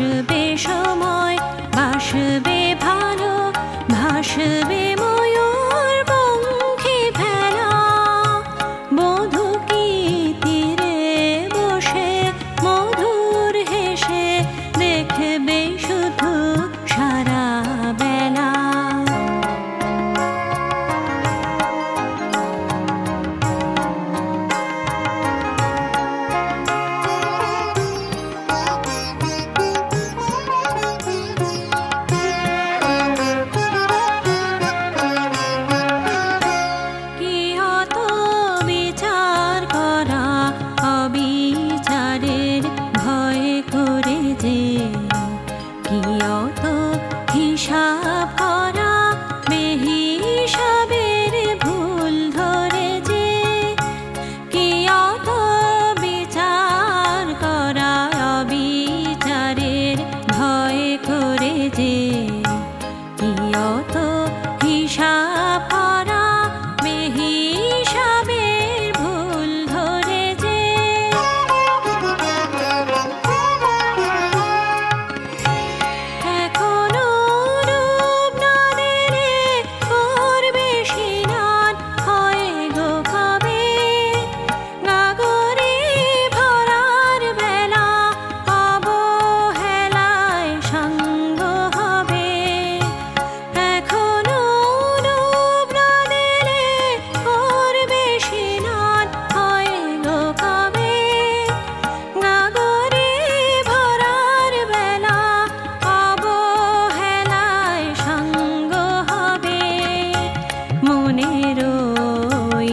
should be অত হিসাব করা ভুল ধরে যে বিচার করা অবিচারের ভয় করে যে কি অত হিসাব রই